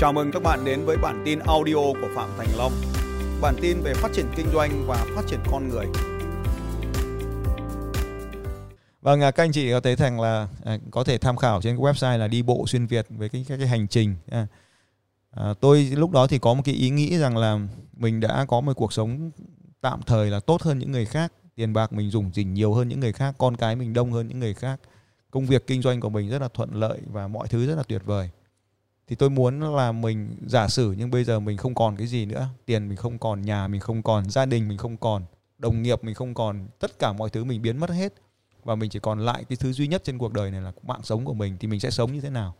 Chào mừng các bạn đến với bản tin audio của Phạm Thành Long. Bản tin về phát triển kinh doanh và phát triển con người. Vâng, à, các anh chị có thấy rằng là à, có thể tham khảo trên cái website là đi bộ xuyên Việt với cái, cái, cái hành trình. À, à, tôi lúc đó thì có một cái ý nghĩ rằng là mình đã có một cuộc sống tạm thời là tốt hơn những người khác, tiền bạc mình dùng dình nhiều hơn những người khác, con cái mình đông hơn những người khác, công việc kinh doanh của mình rất là thuận lợi và mọi thứ rất là tuyệt vời thì tôi muốn là mình giả sử nhưng bây giờ mình không còn cái gì nữa. Tiền mình không còn, nhà mình không còn, gia đình mình không còn, đồng nghiệp mình không còn, tất cả mọi thứ mình biến mất hết. Và mình chỉ còn lại cái thứ duy nhất trên cuộc đời này là mạng sống của mình thì mình sẽ sống như thế nào.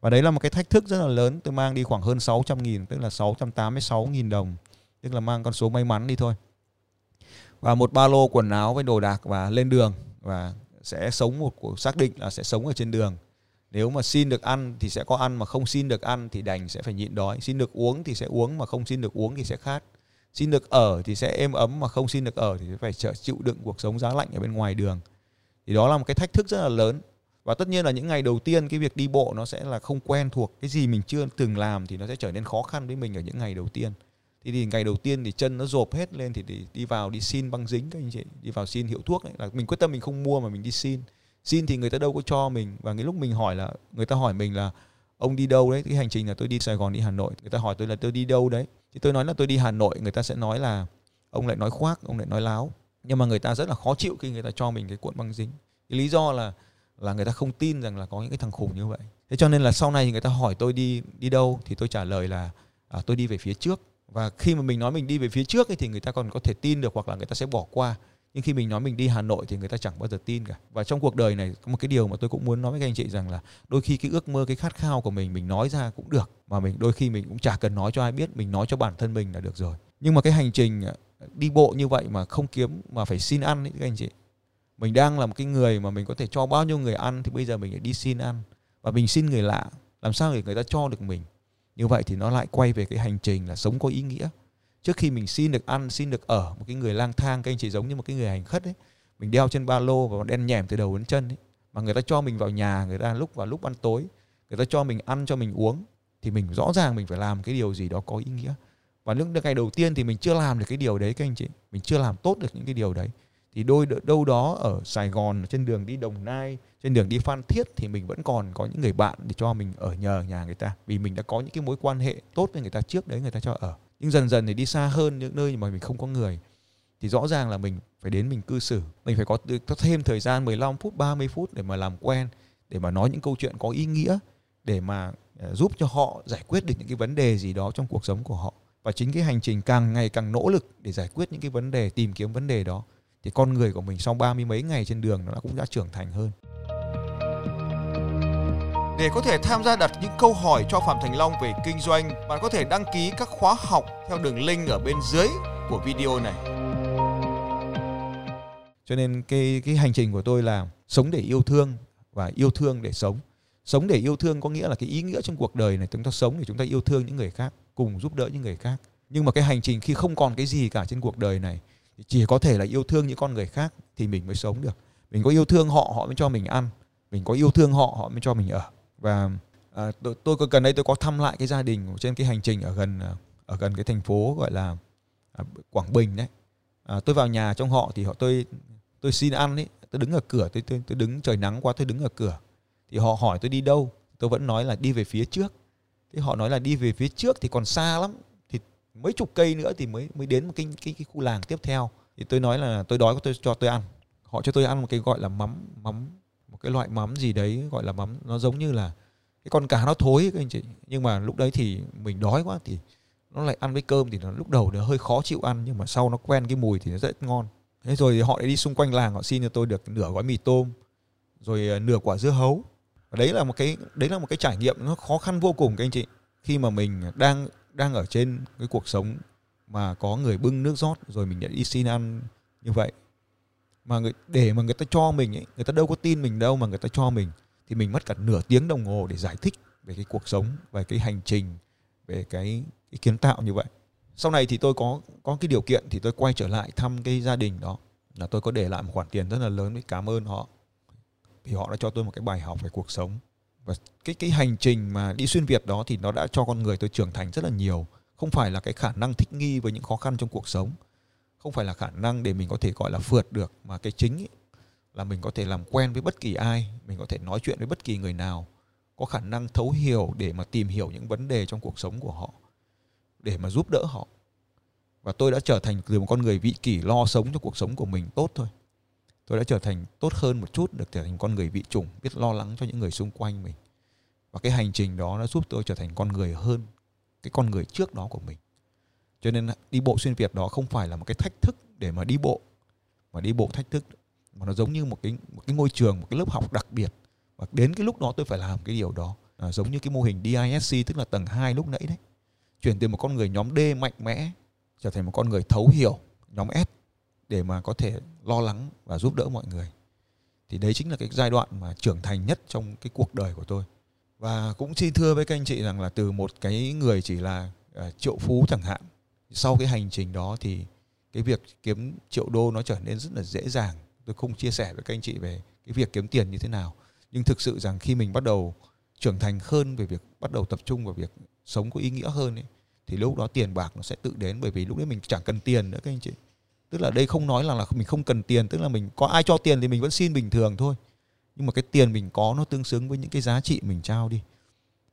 Và đấy là một cái thách thức rất là lớn. Tôi mang đi khoảng hơn 600 nghìn, tức là 686 nghìn đồng. Tức là mang con số may mắn đi thôi. Và một ba lô quần áo với đồ đạc và lên đường. Và sẽ sống một cuộc, xác định là sẽ sống ở trên đường nếu mà xin được ăn thì sẽ có ăn mà không xin được ăn thì đành sẽ phải nhịn đói. Xin được uống thì sẽ uống mà không xin được uống thì sẽ khát. Xin được ở thì sẽ êm ấm mà không xin được ở thì phải chịu đựng cuộc sống giá lạnh ở bên ngoài đường. Thì đó là một cái thách thức rất là lớn. Và tất nhiên là những ngày đầu tiên cái việc đi bộ nó sẽ là không quen thuộc. Cái gì mình chưa từng làm thì nó sẽ trở nên khó khăn với mình ở những ngày đầu tiên. Thì, thì ngày đầu tiên thì chân nó rộp hết lên thì thì đi vào đi xin băng dính các anh chị đi vào xin hiệu thuốc ấy là mình quyết tâm mình không mua mà mình đi xin xin thì người ta đâu có cho mình. Và cái lúc mình hỏi là người ta hỏi mình là ông đi đâu đấy? Cái hành trình là tôi đi Sài Gòn đi Hà Nội. Người ta hỏi tôi là tôi đi đâu đấy? Thì tôi nói là tôi đi Hà Nội. Người ta sẽ nói là ông lại nói khoác ông lại nói láo. Nhưng mà người ta rất là khó chịu khi người ta cho mình cái cuộn băng dính. Cái lý do là là người ta không tin rằng là có những cái thằng khủng như vậy. Thế cho nên là sau này thì người ta hỏi tôi đi đi đâu thì tôi trả lời là à, tôi đi về phía trước. Và khi mà mình nói mình đi về phía trước ấy, thì người ta còn có thể tin được hoặc là người ta sẽ bỏ qua nhưng khi mình nói mình đi Hà Nội thì người ta chẳng bao giờ tin cả. Và trong cuộc đời này, có một cái điều mà tôi cũng muốn nói với các anh chị rằng là đôi khi cái ước mơ, cái khát khao của mình mình nói ra cũng được. Mà mình, đôi khi mình cũng chả cần nói cho ai biết, mình nói cho bản thân mình là được rồi. Nhưng mà cái hành trình à, đi bộ như vậy mà không kiếm, mà phải xin ăn ấy, các anh chị. Mình đang là một cái người mà mình có thể cho bao nhiêu người ăn thì bây giờ mình lại đi xin ăn. Và mình xin người lạ, làm sao để người ta cho được mình? Như vậy thì nó lại quay về cái hành trình là sống có ý nghĩa trước khi mình xin được ăn, xin được ở một cái người lang thang, các anh chị giống như một cái người hành khất ấy, mình đeo trên ba lô và đen nhẻm từ đầu đến chân ấy, mà người ta cho mình vào nhà, người ta lúc vào lúc ăn tối, người ta cho mình ăn, cho mình uống, thì mình rõ ràng mình phải làm cái điều gì đó có ý nghĩa. Và những ngày đầu tiên thì mình chưa làm được cái điều đấy, các anh chị. Mình chưa làm tốt được những cái điều đấy. Thì đôi đâu đó ở Sài Gòn, trên đường đi Đồng Nai, trên đường đi Phan Thiết thì mình vẫn còn có những người bạn để cho mình ở nhờ nhà người ta, vì mình đã có những cái mối quan hệ tốt với người ta trước đấy, người ta cho ở nhưng dần dần thì đi xa hơn những nơi mà mình không có người. Thì rõ ràng là mình phải đến mình cư xử. Mình phải có, có thêm thời gian 15 phút 30 phút để mà làm quen để mà nói những câu chuyện có ý nghĩa để mà ờ, giúp cho họ giải quyết được những cái vấn đề gì đó trong cuộc sống của họ. Và chính cái hành trình càng ngày càng nỗ lực để giải quyết những cái vấn đề tìm kiếm vấn đề đó thì con người của mình sau ba mươi mấy ngày trên đường nó cũng đã trưởng thành hơn để có thể tham gia đặt những câu hỏi cho Phạm Thành Long về kinh doanh, bạn có thể đăng ký các khóa học theo đường link ở bên dưới của video này. Cho nên cái cái hành trình của tôi là sống để yêu thương và yêu thương để sống. Sống để yêu thương có nghĩa là cái ý nghĩa trong cuộc đời này chúng ta sống để chúng ta yêu thương những người khác, cùng giúp đỡ những người khác. Nhưng mà cái hành trình khi không còn cái gì cả trên cuộc đời này thì chỉ có thể là yêu thương những con người khác thì mình mới sống được. Mình có yêu thương họ họ mới cho mình ăn, mình có yêu thương họ họ mới cho mình ở và à, tôi, tôi gần đây tôi có thăm lại cái gia đình trên cái hành trình ở gần à, ở gần cái thành phố gọi là à, Quảng Bình đấy. À, tôi vào nhà trong họ thì họ tôi tôi xin ăn ấy tôi đứng ở cửa tôi tôi, tôi đứng trời nắng quá tôi đứng ở cửa. Thì họ hỏi tôi đi đâu tôi vẫn nói là đi về phía trước. Thì họ nói là đi về phía trước thì còn xa lắm thì mấy chục cây nữa thì mới mới đến một cái cái, cái khu làng tiếp theo. Thì tôi nói là tôi đói tôi cho tôi ăn. Họ cho tôi ăn một cái gọi là mắm mắm cái loại mắm gì đấy, gọi là mắm, nó giống như là cái con cá nó thối các anh chị. Nhưng mà lúc đấy thì mình đói quá thì nó lại ăn với cơm thì nó lúc đầu nó hơi khó chịu ăn, nhưng mà sau nó quen cái mùi thì nó rất ngon. Thế rồi họ đi xung quanh làng, họ xin cho tôi được nửa gói mì tôm, rồi ờ, nửa quả dưa hấu. Và đấy là một cái, đấy là một cái trải nghiệm nó khó khăn vô cùng các anh chị. Khi mà mình đang đang ở trên cái cuộc sống mà có người bưng nước rót rồi mình lại đi xin ăn như vậy mà người để mà người ta cho mình ấy, người ta đâu có tin mình đâu mà người ta cho mình thì mình mất cả nửa tiếng đồng hồ để giải thích về cái cuộc sống về cái hành trình về cái, cái kiến tạo như vậy. Sau này thì tôi có có cái điều kiện thì tôi quay trở lại thăm cái gia đình đó. Là tôi có để lại một khoản tiền rất là lớn để cảm ơn họ. Vì họ đã cho tôi một cái bài học về cuộc sống. Và cái cái hành trình mà đi xuyên việt đó thì nó đã cho con người tôi trưởng thành rất là nhiều. Không phải là cái khả năng thích nghi với những khó khăn trong cuộc sống không phải là khả năng để mình có thể gọi là phượt được mà cái chính ấy, là mình có thể làm quen với bất kỳ ai mình có thể nói chuyện với bất kỳ người nào có khả năng thấu hiểu để mà tìm hiểu những vấn đề trong cuộc sống của họ để mà giúp đỡ họ. Và tôi đã trở thành từ một con người vị kỷ lo sống cho cuộc sống của mình tốt thôi. Tôi đã trở thành tốt hơn một chút được trở thành con người vị chủng biết lo lắng cho những người xung quanh mình. Và cái hành trình đó nó giúp tôi trở thành con người hơn cái con người trước đó của mình cho nên đi bộ xuyên việt đó không phải là một cái thách thức để mà đi bộ mà đi bộ thách thức mà nó giống như một cái một cái ngôi trường một cái lớp học đặc biệt. Và đến cái lúc đó tôi phải làm cái điều đó à, giống như cái mô hình DISC tức là tầng 2 lúc nãy đấy. Chuyển từ một con người nhóm D mạnh mẽ trở thành một con người thấu hiểu nhóm S để mà có thể lo lắng và giúp đỡ mọi người. Thì đấy chính là cái giai đoạn mà trưởng thành nhất trong cái cuộc đời của tôi. Và cũng xin thưa với các anh chị rằng là từ một cái người chỉ là uh, triệu phú chẳng hạn sau cái hành trình đó thì cái việc kiếm triệu đô nó trở nên rất là dễ dàng. Tôi không chia sẻ với các anh chị về cái việc kiếm tiền như thế nào. Nhưng thực sự rằng khi mình bắt đầu trưởng thành hơn về việc bắt đầu tập trung vào việc sống có ý nghĩa hơn ấy, thì lúc đó tiền bạc nó sẽ tự đến. Bởi vì lúc đấy mình chẳng cần tiền nữa các anh chị. Tức là đây không nói là, là mình không cần tiền tức là mình có ai cho tiền thì mình vẫn xin bình thường thôi. Nhưng mà cái tiền mình có nó tương xứng với những cái giá trị mình trao đi.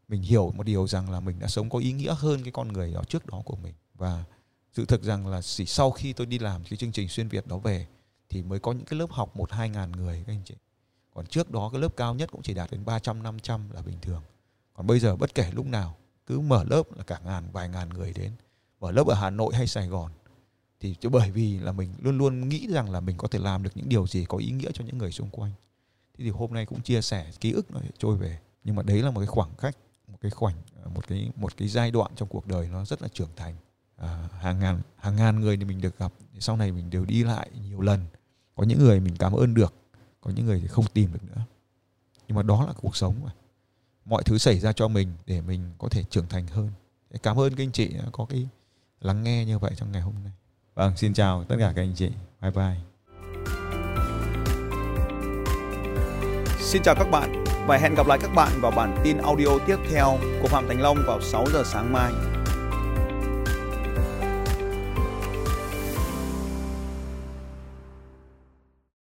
Mình hiểu một điều rằng là mình đã sống có ý nghĩa hơn cái con người đó trước đó của mình và sự thực rằng là chỉ sau khi tôi đi làm cái chương trình xuyên việt đó về thì mới có những cái lớp học một hai ngàn người các anh chị. Còn trước đó cái lớp cao nhất cũng chỉ đạt đến 300 500 là bình thường. Còn bây giờ bất kể lúc nào cứ mở lớp là cả ngàn vài ngàn người đến. Mở lớp ở Hà Nội hay Sài Gòn thì chứ bởi vì là mình luôn luôn nghĩ rằng là mình có thể làm được những điều gì có ý nghĩa cho những người xung quanh. Thì, thì hôm nay cũng chia sẻ ký ức nó trôi về. Nhưng mà đấy là một cái khoảng cách một cái khoảnh một cái một cái giai đoạn trong cuộc đời nó rất là trưởng thành à, hàng ngàn hàng ngàn người thì mình được gặp. Sau này mình đều đi lại nhiều lần. Có những người mình cảm ơn được có những người thì không tìm được nữa. Nhưng mà đó là cuộc sống mà. Mọi thứ xảy ra cho mình để mình có thể trưởng thành hơn. Cảm ơn các anh chị có cái lắng nghe như vậy trong ngày hôm nay. Vâng xin chào tất cả các anh chị. Bye bye. Xin chào các bạn và hẹn gặp lại các bạn vào bản tin audio tiếp theo của Phạm Thành Long vào 6 giờ sáng mai.